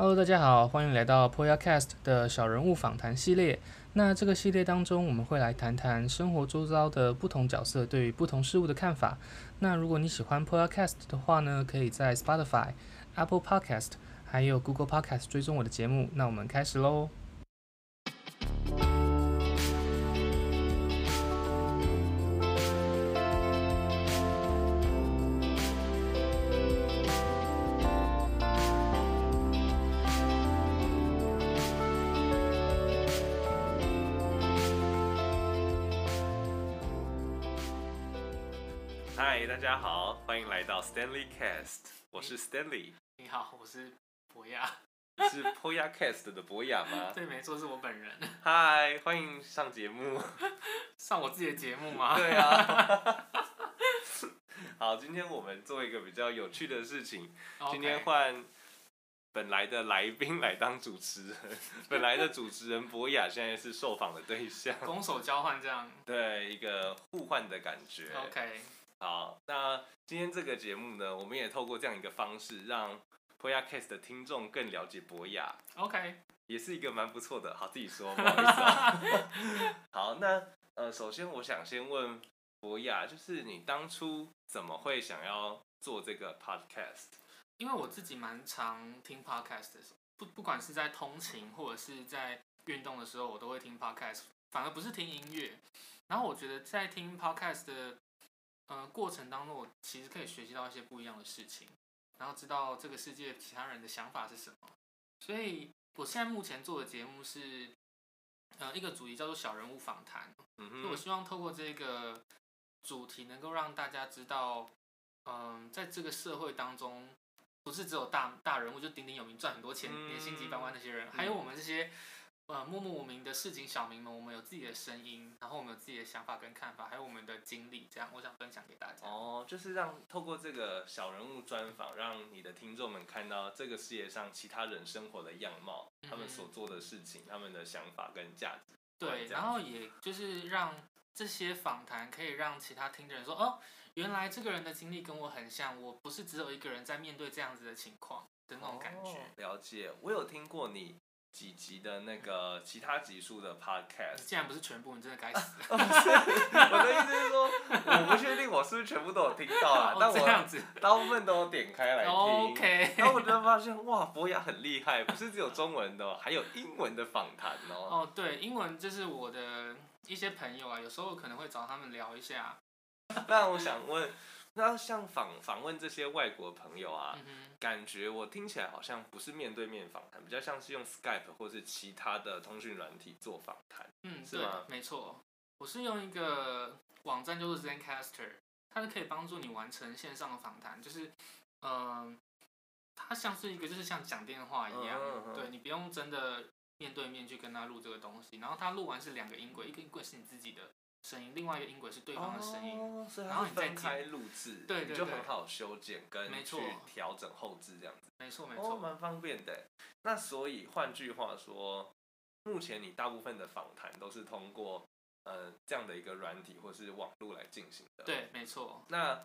Hello，大家好，欢迎来到 Poyacast 的小人物访谈系列。那这个系列当中，我们会来谈谈生活周遭的不同角色对于不同事物的看法。那如果你喜欢 Poyacast 的话呢，可以在 Spotify、Apple Podcast 还有 Google Podcast 追踪我的节目。那我们开始喽。Stanley Cast，我是 Stanley。你好，我是博雅。你是 Poyacast 的博雅吗？对，没错，是我本人。嗨，欢迎上节目。上我自己的节目吗？对啊。好，今天我们做一个比较有趣的事情。Okay. 今天换本来的来宾来当主持人，本来的主持人博雅现在是受访的对象。攻守交换这样。对，一个互换的感觉。OK。好，那今天这个节目呢，我们也透过这样一个方式，让 Poyacast 的听众更了解博雅。OK，也是一个蛮不错的。好，自己说，不好意思啊。好，那呃，首先我想先问博雅，就是你当初怎么会想要做这个 Podcast？因为我自己蛮常听 Podcast 的，不不管是在通勤或者是在运动的时候，我都会听 Podcast，反而不是听音乐。然后我觉得在听 Podcast 的呃，过程当中我其实可以学习到一些不一样的事情，然后知道这个世界其他人的想法是什么。所以我现在目前做的节目是，呃，一个主题叫做小人物访谈。嗯哼。所以我希望透过这个主题，能够让大家知道，嗯、呃，在这个社会当中，不是只有大大人物就鼎鼎有名赚很多钱、年薪几百万那些人，还有我们这些。呃，默默无名的市井小民们，我们有自己的声音，然后我们有自己的想法跟看法，还有我们的经历，这样我想分享给大家。哦，就是让透过这个小人物专访，让你的听众们看到这个世界上其他人生活的样貌，嗯、他们所做的事情，他们的想法跟价值。对，然后也就是让这些访谈可以让其他听的人说，哦，原来这个人的经历跟我很像，我不是只有一个人在面对这样子的情况的那种感觉。哦、了解，我有听过你。几集的那个其他集数的 podcast，既然不是全部，你真的该死。我的意思是说，我不确定我是不是全部都有听到啊，但我大部分都有点开来听。OK。然后我就发现，哇，博雅很厉害，不是只有中文的，还有英文的访谈哦。哦，对，英文就是我的一些朋友啊，有时候可能会找他们聊一下。那我想问。那像访访问这些外国朋友啊，嗯，感觉我听起来好像不是面对面访谈，比较像是用 Skype 或是其他的通讯软体做访谈。嗯，是吗？对，没错，我是用一个网站就是 ZenCaster，它是可以帮助你完成线上的访谈，就是，嗯、呃，它像是一个就是像讲电话一样，嗯嗯、对，你不用真的面对面去跟他录这个东西，然后他录完是两个音轨，一个音轨是你自己的。声音，另外一个音轨是对方的声音，哦，然后你再开录制，对，对，对，你就很好修剪跟去调整后置这样子，没错没错，蛮、哦、方便的。那所以换句话说，目前你大部分的访谈都是通过呃这样的一个软体或是网络来进行的，对，没错。那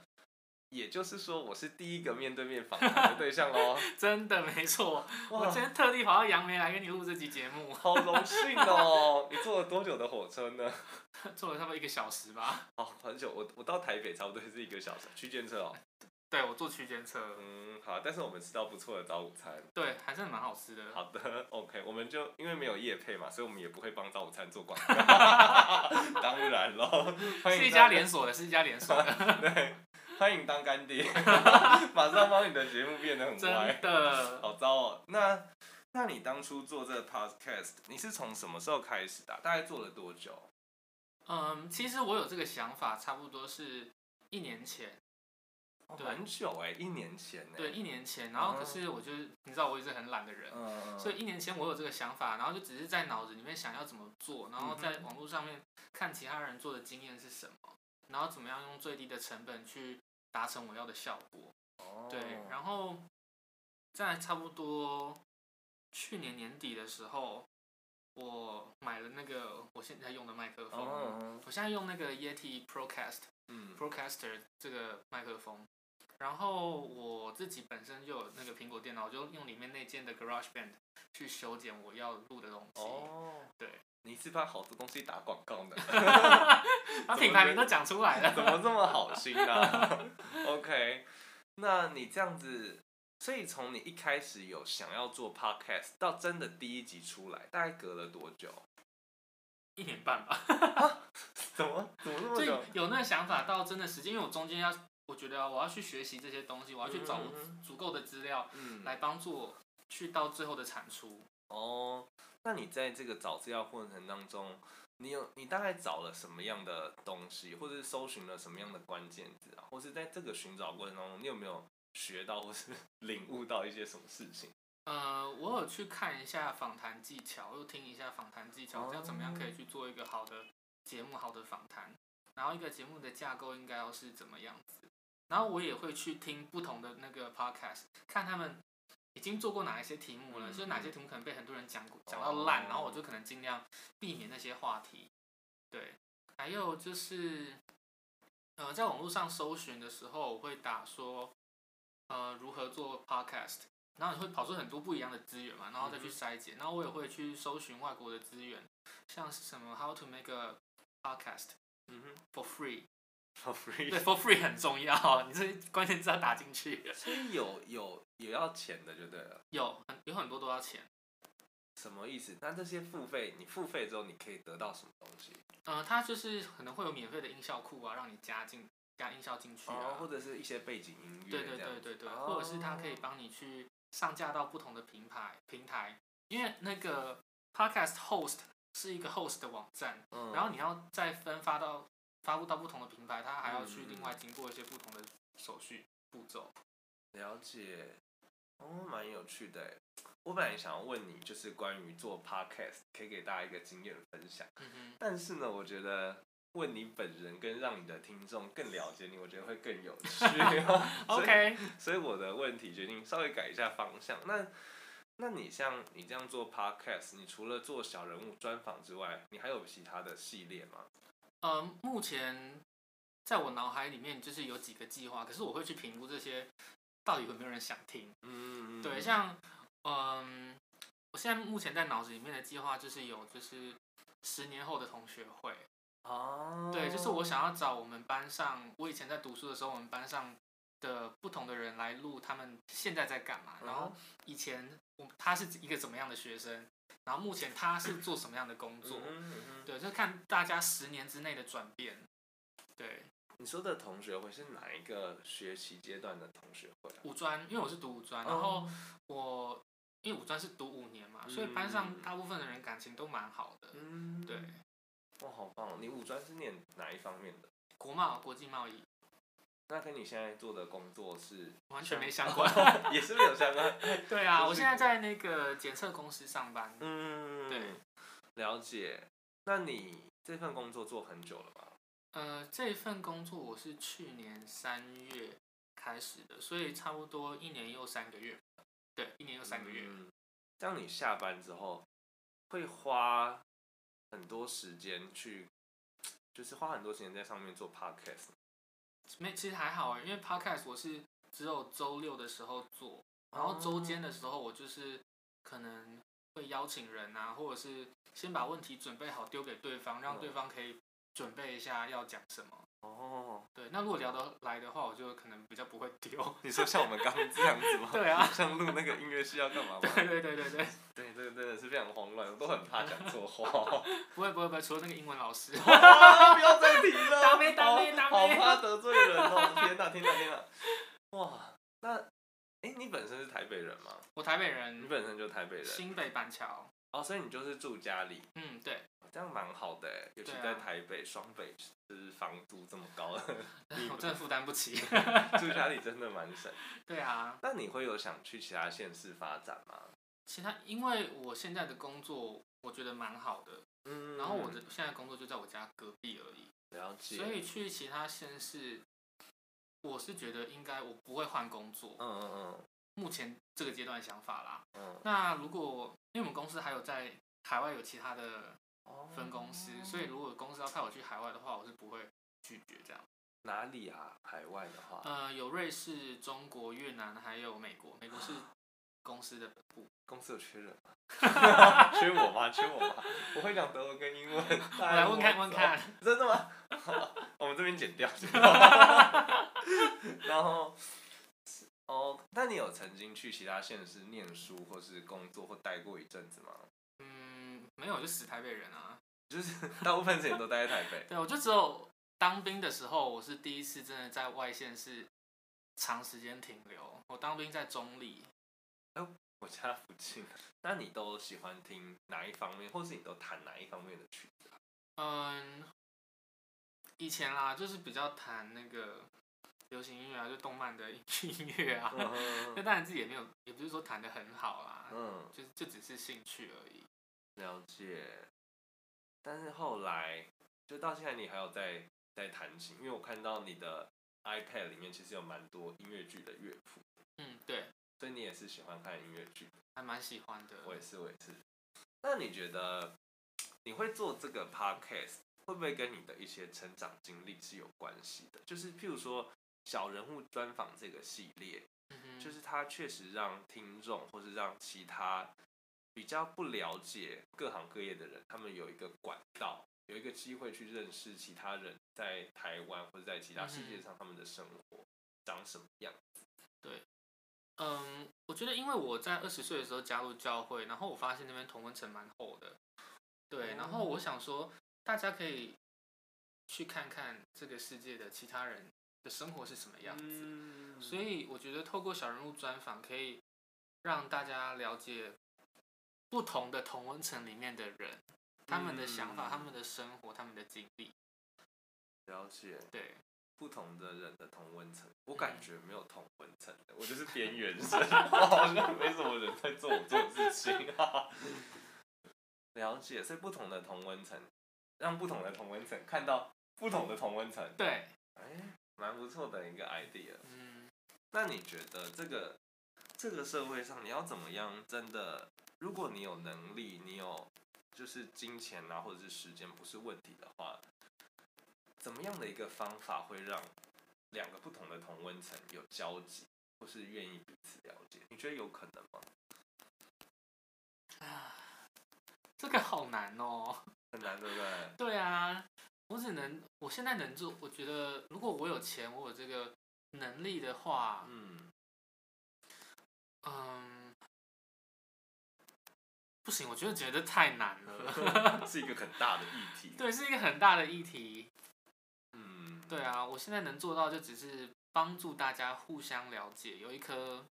也就是说，我是第一个面对面访谈的对象喽。真的没错，我今天特地跑到杨梅来跟你录这期节目，好荣幸哦！你坐了多久的火车呢？坐了差不多一个小时吧。哦，很久。我我到台北差不多是一个小时，区间车哦。对，我坐区间车。嗯，好，但是我们吃到不错的早午餐。对，还是蛮好吃的。好的，OK，我们就因为没有夜配嘛，所以我们也不会帮早午餐做广告。当然喽，是一家连锁的，是一家连锁的。对。欢迎当干爹，马上帮你的节目变得很歪，真的，好糟哦。那，那你当初做这个 podcast，你是从什么时候开始的？大概做了多久？嗯，其实我有这个想法，差不多是一年前。哦、很久哎，一年前呢？对，一年前。然后可是我就是，你知道我也是很懒的人，嗯，所以一年前我有这个想法，然后就只是在脑子里面想要怎么做，然后在网络上面看其他人做的经验是什么。然后怎么样用最低的成本去达成我要的效果？哦，对，然后在差不多去年年底的时候，我买了那个我现在用的麦克风。哦，我现在用那个 Yeti Procast，嗯，Procaster 这个麦克风。然后我自己本身就有那个苹果电脑，我就用里面那件的 GarageBand 去修剪我要录的东西。哦，对，你是把好多东西打广告呢，把品牌名都讲出来了，怎么这么好心啊？OK，那你这样子，所以从你一开始有想要做 Podcast 到真的第一集出来，大概隔了多久？一年半吧。怎么怎么那么久？有那个想法到真的时间，因为我中间要。我觉得我要去学习这些东西，我要去找足够的资料，来帮助我去到最后的产出。哦，那你在这个找资料过程当中，你有你大概找了什么样的东西，或者是搜寻了什么样的关键字啊？或是在这个寻找过程当中，你有没有学到或是 领悟到一些什么事情？呃，我有去看一下访谈技巧，又听一下访谈技巧，要怎么样可以去做一个好的节目、好的访谈，然后一个节目的架构应该要是怎么样子。然后我也会去听不同的那个 podcast，看他们已经做过哪一些题目了，就是哪些题目可能被很多人讲过讲到烂，然后我就可能尽量避免那些话题。对，还有就是，呃，在网络上搜寻的时候，我会打说，呃，如何做 podcast，然后你会跑出很多不一样的资源嘛，然后再去筛检。然后我也会去搜寻外国的资源，像是什么 how to make a podcast，嗯哼，for free。For free，对，For free 很重要，你这关键字要打进去。所以有有有要钱的就对了。有很有很多都要钱。什么意思？那这些付费，你付费之后你可以得到什么东西？呃，它就是可能会有免费的音效库啊，让你加进加音效进去啊，哦，或者是一些背景音乐。对对对对对，或者是它可以帮你去上架到不同的平台平台，因为那个 Podcast Host 是一个 host 的网站，嗯，然后你要再分发到。发布到不同的平台，他还要去另外经过一些不同的手续步骤。了解，哦，蛮有趣的。我本来想要问你，就是关于做 podcast，可以给大家一个经验分享。但是呢，我觉得问你本人跟让你的听众更了解你，我觉得会更有趣。OK。所以我的问题决定稍微改一下方向。那，那你像你这样做 podcast，你除了做小人物专访之外，你还有其他的系列吗？呃，目前在我脑海里面就是有几个计划，可是我会去评估这些到底有没有人想听。嗯，对，像嗯，我现在目前在脑子里面的计划就是有，就是十年后的同学会。哦。对，就是我想要找我们班上，我以前在读书的时候，我们班上的不同的人来录他们现在在干嘛，然后以前我他是一个怎么样的学生。然后目前他是做什么样的工作？嗯嗯、对，就看大家十年之内的转变。对，你说的同学会是哪一个学习阶段的同学会、啊？五专，因为我是读五专，然后我因为五专是读五年嘛，嗯、所以班上大部分的人感情都蛮好的。嗯，对。哇，好棒！你五专是念哪一方面的？国贸，国际贸易。那跟你现在做的工作是完全没相关，也是没有相关。对啊，我现在在那个检测公司上班。嗯，对，了解。那你这份工作做很久了吧？呃，这份工作我是去年三月开始的，所以差不多一年又三个月。对，一年又三个月。嗯，这样你下班之后会花很多时间去，就是花很多时间在上面做 podcast。没，其实还好啊，因为 podcast 我是只有周六的时候做，然后周间的时候我就是可能会邀请人啊，或者是先把问题准备好丢给对方，让对方可以准备一下要讲什么。哦，对，那如果聊得来的话，我就可能比较不会丢。你说像我们刚刚这样子吗？对啊，像录那个音乐是要干嘛吗？对对对对对。对，这个 真的是非常慌乱，我都很怕讲错话。不会不会不会，除了那个英文老师。不要再提了。好怕得罪人哦！天哪天哪天哪！哇，那，哎，你本身是台北人吗？我台北人。你本身就台北人。新北板桥。哦，所以你就是住家里。嗯，对。这样蛮好的哎，尤其在台北、双北，就是房租这么高，我真的负担不起。住家里真的蛮省。对啊。那你会有想去其他县市发展吗？其他，因为我现在的工作我觉得蛮好的，嗯，然后我的现在工作就在我家隔壁而已，了解。所以去其他县市，我是觉得应该我不会换工作，嗯嗯嗯。目前这个阶段想法啦，嗯。那如果因为我们公司还有在海外有其他的分公司，所以如果公司要派我去海外的话，我是不会拒绝这样。哪里啊？海外的话，呃，有瑞士、中国、越南，还有美国。美国是公司的本部。公司有缺人吗？缺我吗？缺我吗？我会讲德文跟英文。我来问看问看。真的吗？我们这边剪掉。然后，哦，那你有曾经去其他县市念书，或是工作，或待过一阵子吗？嗯，没有，就死台北人啊。就是 大部分时间都待在台北。对，我就只有当兵的时候，我是第一次真的在外县市长时间停留。我当兵在中立。哎，我家附近。那你都喜欢听哪一方面，或是你都弹哪一方面的曲子啊？嗯，以前啦，就是比较弹那个流行音乐啊，就动漫的音乐啊。那当然自己也没有，也不是说弹的很好啦。嗯，就就只是兴趣而已。了解。但是后来，就到现在你还有在在弹琴，因为我看到你的 iPad 里面其实有蛮多音乐剧的乐谱。嗯，对。所以你也是喜欢看音乐剧？还蛮喜欢的。我也是，我也是。那你觉得你会做这个 podcast 会不会跟你的一些成长经历是有关系的？就是譬如说小人物专访这个系列，嗯、就是它确实让听众或是让其他。比较不了解各行各业的人，他们有一个管道，有一个机会去认识其他人在台湾或者在其他世界上他们的生活长什么样子。对，嗯，我觉得因为我在二十岁的时候加入教会，然后我发现那边同温层蛮厚的，对，然后我想说大家可以去看看这个世界的其他人的生活是什么样子，所以我觉得透过小人物专访可以让大家了解。不同的同温层里面的人，他们的想法、嗯、他们的生活、他们的经历，了解。对，不同的人的同温层，我感觉没有同温层的，我就是边缘生 我好像没什么人在做我做的事情。了解，所以不同的同温层，让不同的同温层看到不同的同温层。对，哎，蛮不错的一个 idea。嗯，那你觉得这个这个社会上，你要怎么样真的？如果你有能力，你有就是金钱啊，或者是时间不是问题的话，怎么样的一个方法会让两个不同的同温层有交集，或是愿意彼此了解？你觉得有可能吗？啊，这个好难哦，很难，对不对？对啊，我只能，我现在能做，我觉得如果我有钱，我有这个能力的话，嗯，嗯。不行，我觉得觉得太难了，是一个很大的议题。对，是一个很大的议题。嗯，对啊，我现在能做到就只是帮助大家互相了解，有一颗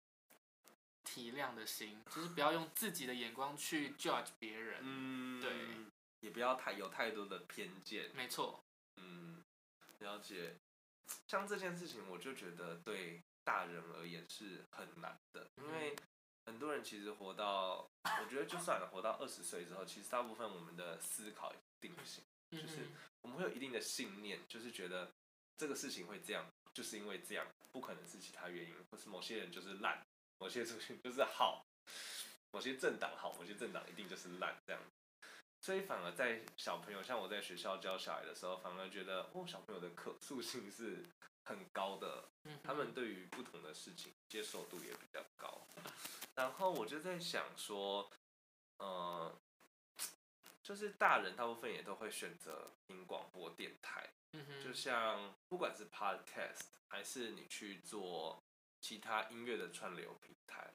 体谅的心，就是不要用自己的眼光去 judge 别人。嗯，对，也不要太有太多的偏见。没错。嗯，了解。像这件事情，我就觉得对大人而言是很难的，因为。很多人其实活到，我觉得就算了，活到二十岁之后，其实大部分我们的思考定性，就是我们会有一定的信念，就是觉得这个事情会这样，就是因为这样，不可能是其他原因，或是某些人就是烂，某些族群就是好，某些政党好，某些政党一定就是烂这样。所以反而在小朋友，像我在学校教小孩的时候，反而觉得哦，小朋友的可塑性是很高的，他们对于不同的事情接受度也比较高。然后我就在想说，呃，就是大人大部分也都会选择听广播电台，就像不管是 podcast 还是你去做其他音乐的串流平台，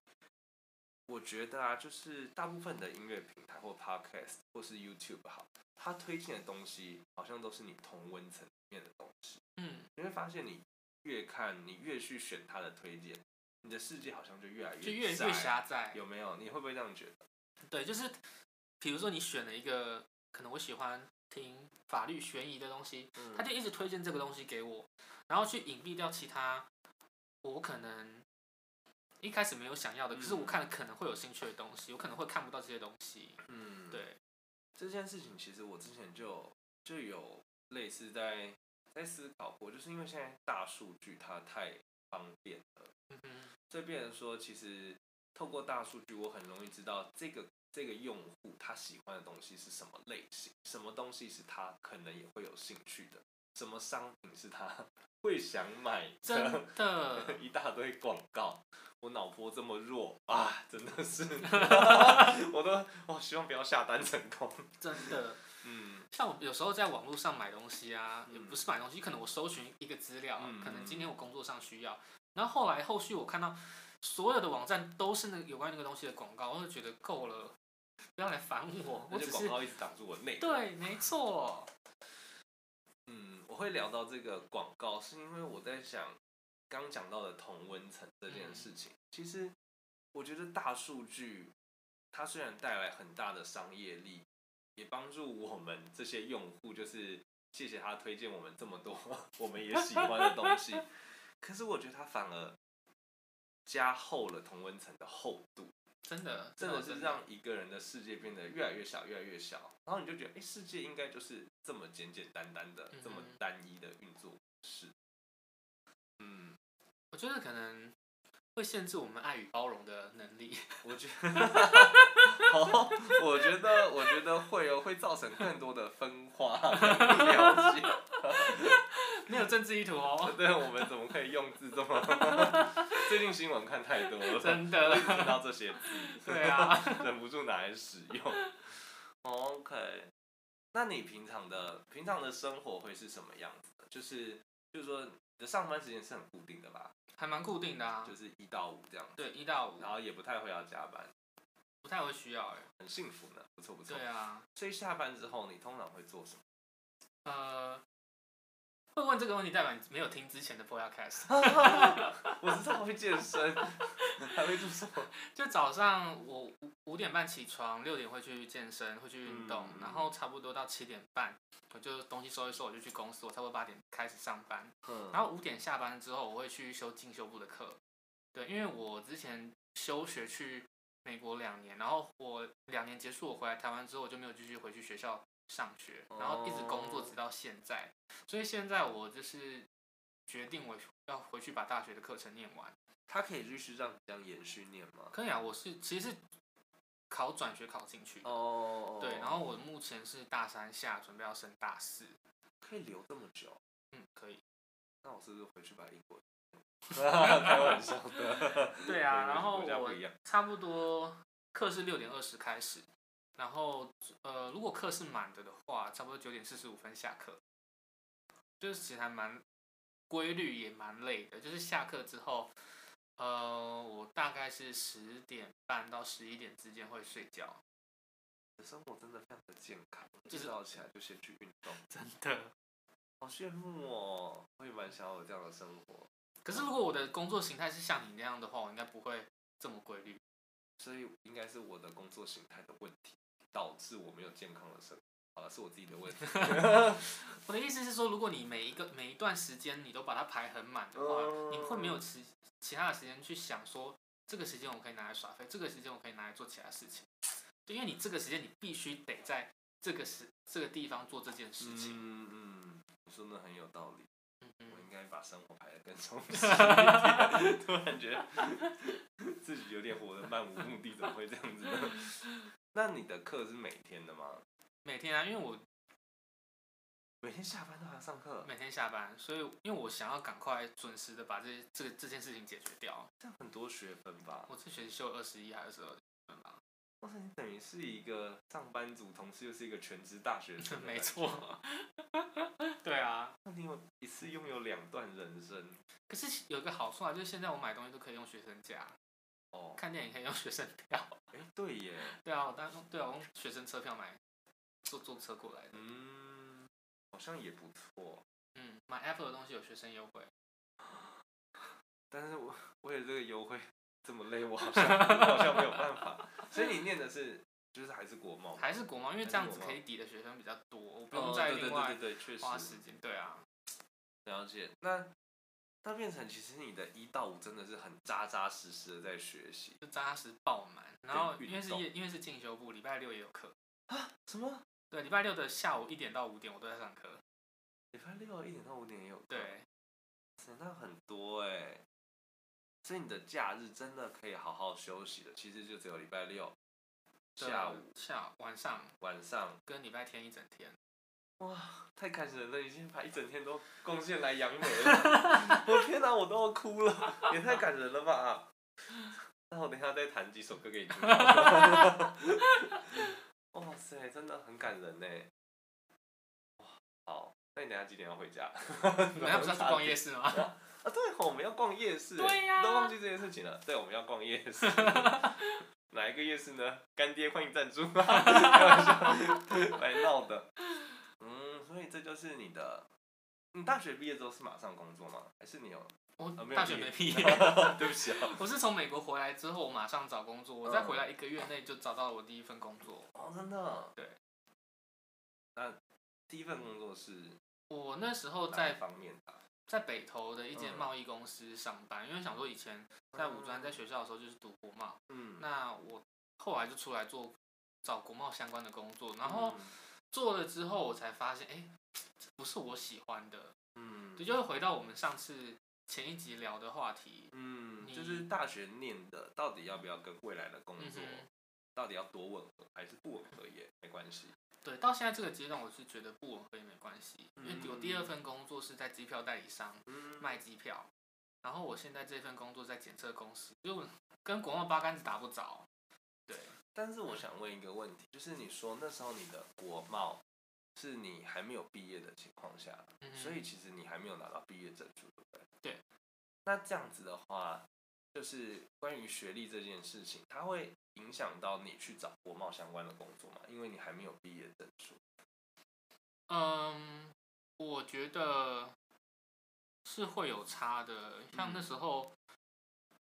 我觉得啊，就是大部分的音乐平台或 podcast 或是 YouTube 好，它推荐的东西好像都是你同温层里面的东西，嗯，你会发现你越看，你越去选它的推荐。你的世界好像就越来越就越越狭窄，有没有？你会不会这样觉得？对，就是，比如说你选了一个可能我喜欢听法律悬疑的东西，嗯、他就一直推荐这个东西给我，然后去隐蔽掉其他我可能一开始没有想要的，可是我看了可能会有兴趣的东西，有可能会看不到这些东西。嗯，对，这件事情其实我之前就就有类似在在思考过，就是因为现在大数据它太方便了。这变成说，其实透过大数据，我很容易知道这个这个用户他喜欢的东西是什么类型，什么东西是他可能也会有兴趣的。什么商品是他 会想买的？真的，一大堆广告。我脑波这么弱啊，真的是，我都我希望不要下单成功。真的，嗯，像我有时候在网络上买东西啊，也不是买东西，可能我搜寻一个资料，可能今天我工作上需要，然后后来后续我看到所有的网站都是那有关那个东西的广告，我就觉得够了，不要来烦我，我只是广告一直挡住我内。对，没错。嗯，我会聊到这个广告，是因为我在想。刚讲到的同温层这件事情，其实我觉得大数据它虽然带来很大的商业力，也帮助我们这些用户，就是谢谢他推荐我们这么多我们也喜欢的东西。可是我觉得它反而加厚了同温层的厚度，真的，真的是让一个人的世界变得越来越小，越来越小。然后你就觉得，哎，世界应该就是这么简简单单的，这么单一的运作是。嗯。我觉得可能会限制我们爱与包容的能力。我觉得，哦，我觉得，我觉得会哦，会造成更多的分化。了解。没有政治意图哦。对，我们怎么可以用字这么？最近新闻看太多了，真的知道这些字。对啊，忍不住拿来使用。OK，那你平常的平常的生活会是什么样子的？就是就是说，你的上班时间是很固定的吧？还蛮固定的啊，就是一到五这样。对，一到五，然后也不太会要加班，不太会需要哎，很幸福呢，不错不错。对啊，所以下班之后你通常会做什么？呃，会问这个问题代表你没有听之前的 podcast。我知道我会健身，还会做什么？就早上我五五点半起床，六点会去健身，会去运动，嗯、然后差不多到七点半。我就东西收一收，我就去公司。我差不多八点开始上班，嗯、然后五点下班之后，我会去修进修部的课。对，因为我之前休学去美国两年，然后我两年结束，我回来台湾之后，我就没有继续回去学校上学，然后一直工作直到现在。所以现在我就是决定我要回去把大学的课程念完。他可以继续让你这样延续念吗？可以啊，我是其实是。考转学考进去哦，对，然后我目前是大三下，准备要升大四，可以留这么久？嗯，可以。那我是不是回去把英国？开玩笑的。对啊，然后我差不多课是六点二十开始，然后呃，如果课是满的的话，差不多九点四十五分下课，就是其实还蛮规律，也蛮累的，就是下课之后。呃，我大概是十点半到十一点之间会睡觉。生活真的非常的健康，就是早起来就先去运动，真的，好羡慕哦！我也蛮想要有这样的生活。可是如果我的工作形态是像你那样的话，我应该不会这么规律。所以应该是我的工作形态的问题，导致我没有健康的生活。好了，是我自己的问题。我的意思是说，如果你每一个每一段时间你都把它排很满的话，嗯、你会没有其其他的时间去想说，这个时间我可以拿来耍废，这个时间我可以拿来做其他事情。对，因为你这个时间你必须得在这个时这个地方做这件事情。嗯嗯，你说的很有道理。嗯、我应该把生活排得更充 实一点。突然觉得自己有点活得漫无目的，怎么会这样子呢？那你的课是每天的吗？每天啊，因为我每天下班都还要上课。每天下班，所以因为我想要赶快准时的把这这个这件事情解决掉。这样很多学分吧？我这学期修二十一还是二十二分吧？哇塞，你等于是一个上班族，同时又是一个全职大学生。没错。对啊。那你有一次拥有两段人生。可是有一个好处啊，就是现在我买东西都可以用学生价。哦。看电影可以用学生票。哎，对耶。对啊，我当对啊，我用学生车票买。坐坐车过来的，嗯，好像也不错。嗯，买 Apple 的东西有学生优惠，但是我为了这个优惠这么累，我好像 好像没有办法。所以你念的是，就是还是国贸？还是国贸？因为这样子可以抵的学生比较多，我不用再另外花时间。对啊，了解。那那变成其实你的一到五真的是很扎扎实实的在学习，就扎实爆满。然后因为是夜，因为是进修部，礼拜六也有课啊？什么？对，礼拜六的下午一点到五点，我都在上课。礼拜六一点到五点也有课。对，那很多哎。所以你的假日真的可以好好休息的，其实就只有礼拜六下午、下午晚上、晚上跟礼拜天一整天。哇，太感人了！已经把一整天都贡献来杨梅了。我天哪，我都要哭了，也太感人了吧！那我等一下再弹几首歌给你听。哇塞，真的很感人呢。哇，好，那你等下几点要回家？等下不是要去 逛夜市吗？啊，对，我们要逛夜市。对呀、啊。都忘记这件事情了。对，我们要逛夜市。哪一个夜市呢？干爹欢迎赞助。开玩笑，来闹的。嗯，所以这就是你的。你大学毕业之后是马上工作吗？还是你有？我大学没毕业。对不起啊。我是从美国回来之后，我马上找工作。我在回来一个月内就找到了我第一份工作。哦，真的。对。那第一份工作是？我那时候在方面在北投的一间贸易公司上班，嗯、因为想说以前在五专在学校的时候就是读国贸，嗯，那我后来就出来做找国贸相关的工作，然后做了之后我才发现，哎、欸，这不是我喜欢的，嗯，这就是回到我们上次前一集聊的话题，嗯，就是大学念的到底要不要跟未来的工作，嗯、到底要多吻合还是不吻合也没关系。对，到现在这个阶段，我是觉得不吻合也没关系，因为我第二份工作是在机票代理商卖机票，然后我现在这份工作在检测公司，就跟国贸八竿子打不着。对，但是我想问一个问题，就是你说那时候你的国贸是你还没有毕业的情况下，所以其实你还没有拿到毕业证书，对不对？对。那这样子的话，就是关于学历这件事情，它会。影响到你去找国贸相关的工作吗？因为你还没有毕业证书。嗯，我觉得是会有差的。像那时候，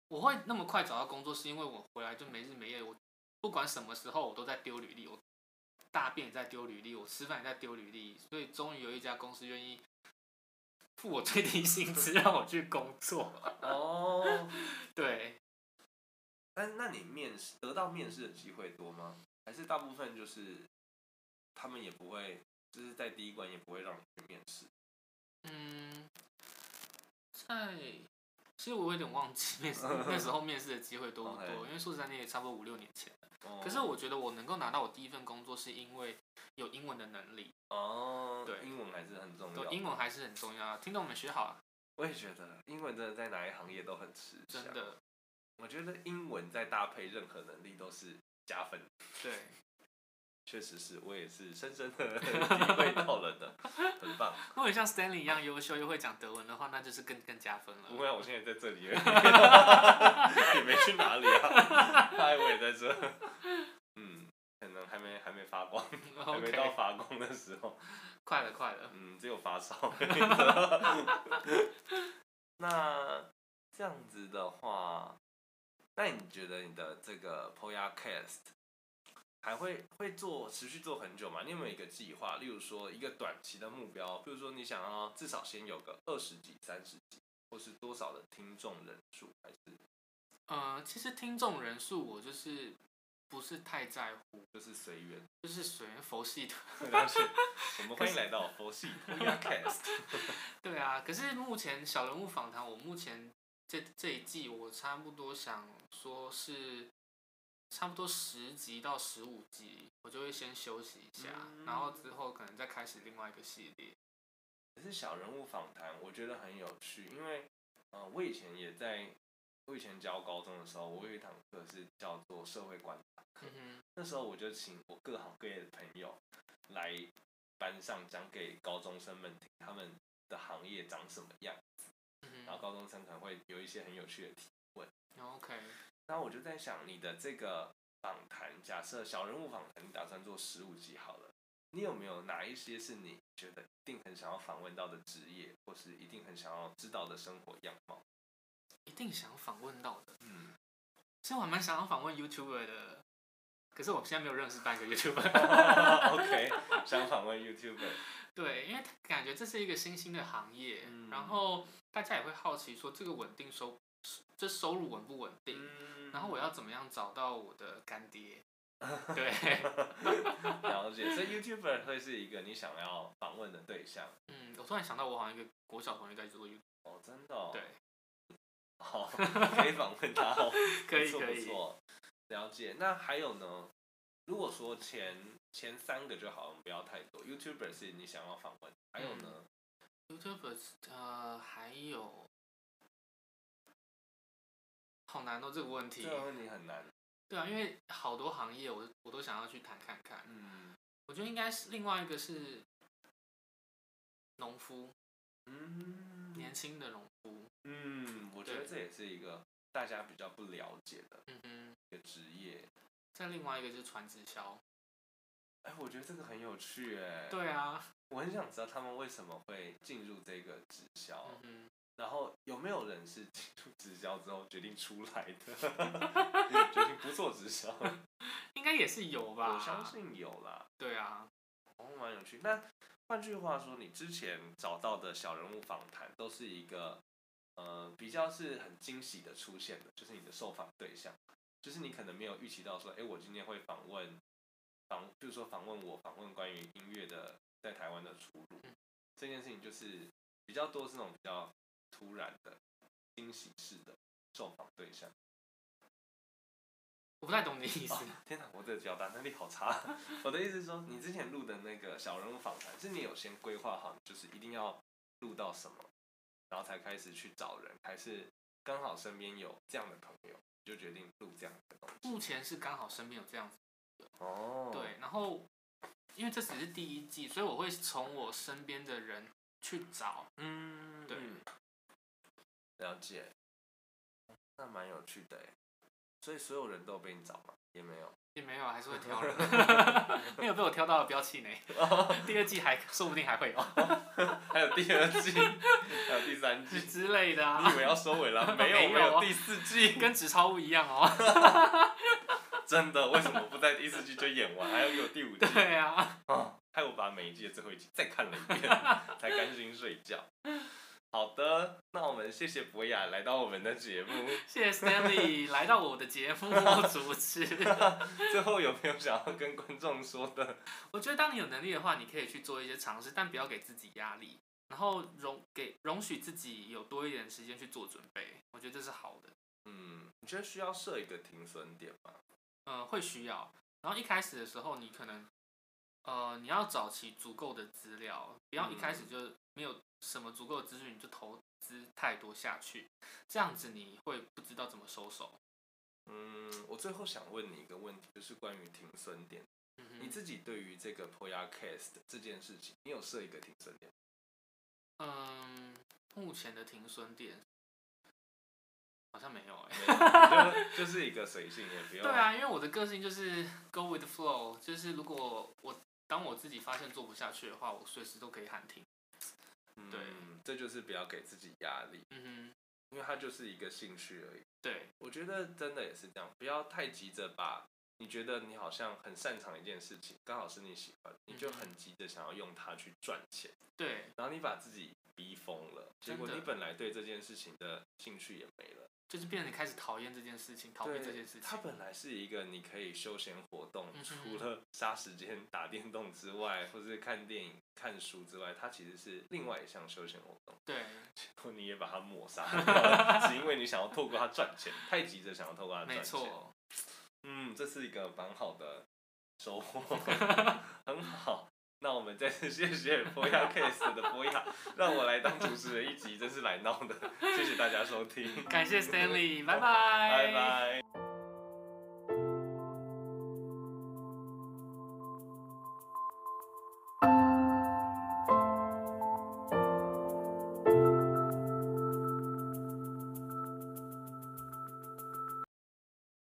我会那么快找到工作，是因为我回来就没日没夜，我不管什么时候我都在丢履历，我大便也在丢履历，我吃饭也在丢履历，所以终于有一家公司愿意付我最低薪资 让我去工作。哦，对。但那你面试得到面试的机会多吗？还是大部分就是他们也不会，就是在第一关也不会让你去面试？嗯，在其实我有点忘记面试 那时候面试的机会多不多，因为说实在，那也差不多五六年前了。Oh. 可是我觉得我能够拿到我第一份工作，是因为有英文的能力。哦，oh, 对，英文还是很重要。对，英文还是很重要，听懂我们学好啊。我也觉得英文真的在哪一行业都很吃香。真的。我觉得英文再搭配任何能力都是加分。对，确实是我也是深深的 体会到了的，很棒。如果像 Stanley 一样优秀又会讲德文的话，那就是更更加分了。不会啊，我现在在这里，也没去哪里啊，嗨，我也在这。嗯，可能还没还没发光.还没到发光的时候。快了，快了。嗯，只有发烧。那这样子的话。那你觉得你的这个 Podcast 还会会做持续做很久吗？你有没有一个计划？例如说一个短期的目标，比如说你想要至少先有个二十几、三十几，或是多少的听众人数？还是？呃，其实听众人数我就是不是太在乎，就是随缘，就是随缘佛系的。我们欢迎来到佛系 Podcast。对啊，可是目前小人物访谈，我目前。这这一季我差不多想说是差不多十集到十五集，我就会先休息一下，嗯、然后之后可能再开始另外一个系列。可是小人物访谈，我觉得很有趣，因为呃，我以前也在，我以前教高中的时候，我有一堂课是叫做社会观察课，那时候我就请我各行各业的朋友来班上讲给高中生们听，他们的行业长什么样。然后高中生可能会有一些很有趣的提问。OK，那我就在想，你的这个访谈，假设小人物访谈，你打算做十五集好了，你有没有哪一些是你觉得一定很想要访问到的职业，或是一定很想要知道的生活样貌？一定想访问到的，嗯，其实我还蛮想要访问 YouTuber 的，可是我现在没有认识半个 YouTuber。OK，想访问 YouTuber。对，因为感觉这是一个新兴的行业，嗯、然后大家也会好奇说这个稳定收，这收入稳不稳定？嗯、然后我要怎么样找到我的干爹？对，了解。所以 YouTuber 会是一个你想要访问的对象。嗯，我突然想到，我好像一个国小同学在做 YouTube。哦，真的、哦？对。好，可以访问他哦。可以，可以。了解。那还有呢？如果说前前三个就好，我们不要太多。YouTuber 是你想要访问，还有呢？嗯、YouTuber 呃，还有，好难哦，这个问题。这个问题很难。对啊，因为好多行业我我都想要去谈看看。嗯，我觉得应该是另外一个是农夫，嗯，年轻的农夫。嗯，我觉得这也是一个大家比较不了解的，嗯哼，一个职业。再另外一个就是传直销。哎，我觉得这个很有趣哎。对啊，我很想知道他们为什么会进入这个直销。嗯然后有没有人是进入直销之后决定出来的？决定不做直销？应该也是有吧。我相信有啦。对啊，哦，蛮有趣。那换句话说，你之前找到的小人物访谈都是一个呃比较是很惊喜的出现的，就是你的受访对象，就是你可能没有预期到说，哎，我今天会访问访，就是说访问我访问关于音乐的在台湾的出路，嗯，这件事情就是比较多是那种比较。突然的惊喜式的受访对象，我不太懂你的意思。哦、天哪，我的表达能力好差。我的意思是说，你之前录的那个小人物访谈，是你有先规划好，就是一定要录到什么，然后才开始去找人，还是刚好身边有这样的朋友，就决定录这样的东西？目前是刚好身边有这样子。哦。对，然后因为这只是第一季，所以我会从我身边的人去找。嗯，对。了解，那蛮有趣的，所以所有人都有被你找吗？也没有，也没有，还是会挑人 没有被我挑到的不要气馁。第二季还说不定还会有，还有第二季，还有第三季之类的啊。你以为要收尾了？没有，没有第四季，跟纸钞一样哦。真的？为什么不在第四季就演完，还要有第五季？对啊，害我把每一季的最后一集再看了一遍，才甘心睡觉。好的，那我们谢谢博雅来到我们的节目。谢谢 Stanley 来到我的节目 主持。最后有没有想要跟观众说的？我觉得当你有能力的话，你可以去做一些尝试，但不要给自己压力，然后容给容许自己有多一点时间去做准备。我觉得这是好的。嗯，你觉得需要设一个停损点吗？嗯，会需要。然后一开始的时候，你可能呃，你要找齐足够的资料，不要一开始就没有。什么足够的资讯你就投资太多下去，这样子你会不知道怎么收手。嗯，我最后想问你一个问题，就是关于停损点。嗯、你自己对于这个 Podcast 这件事情，你有设一个停损点？嗯，目前的停损点好像没有哎、欸，就就是一个随性也不用。对啊，因为我的个性就是 Go with the flow，就是如果我当我自己发现做不下去的话，我随时都可以喊停。对，嗯，这就是不要给自己压力，嗯哼，因为它就是一个兴趣而已。对，我觉得真的也是这样，不要太急着把你觉得你好像很擅长一件事情，刚好是你喜欢，你就很急着想要用它去赚钱。对，然后你把自己逼疯了，结果你本来对这件事情的兴趣也没了。就是变成你开始讨厌这件事情，逃避这件事情。它本来是一个你可以休闲活动，嗯、除了杀时间打电动之外，或是看电影、看书之外，它其实是另外一项休闲活动。对，结果你也把它抹杀，只因为你想要透过它赚钱，太急着想要透过它赚钱。没错，嗯，这是一个蛮好的收获，很好。那我们再次谢谢波亚 case 的波亚，让我来当主持人一集，真是来闹的。谢谢大家收听，感谢 Stanley，拜拜，拜拜。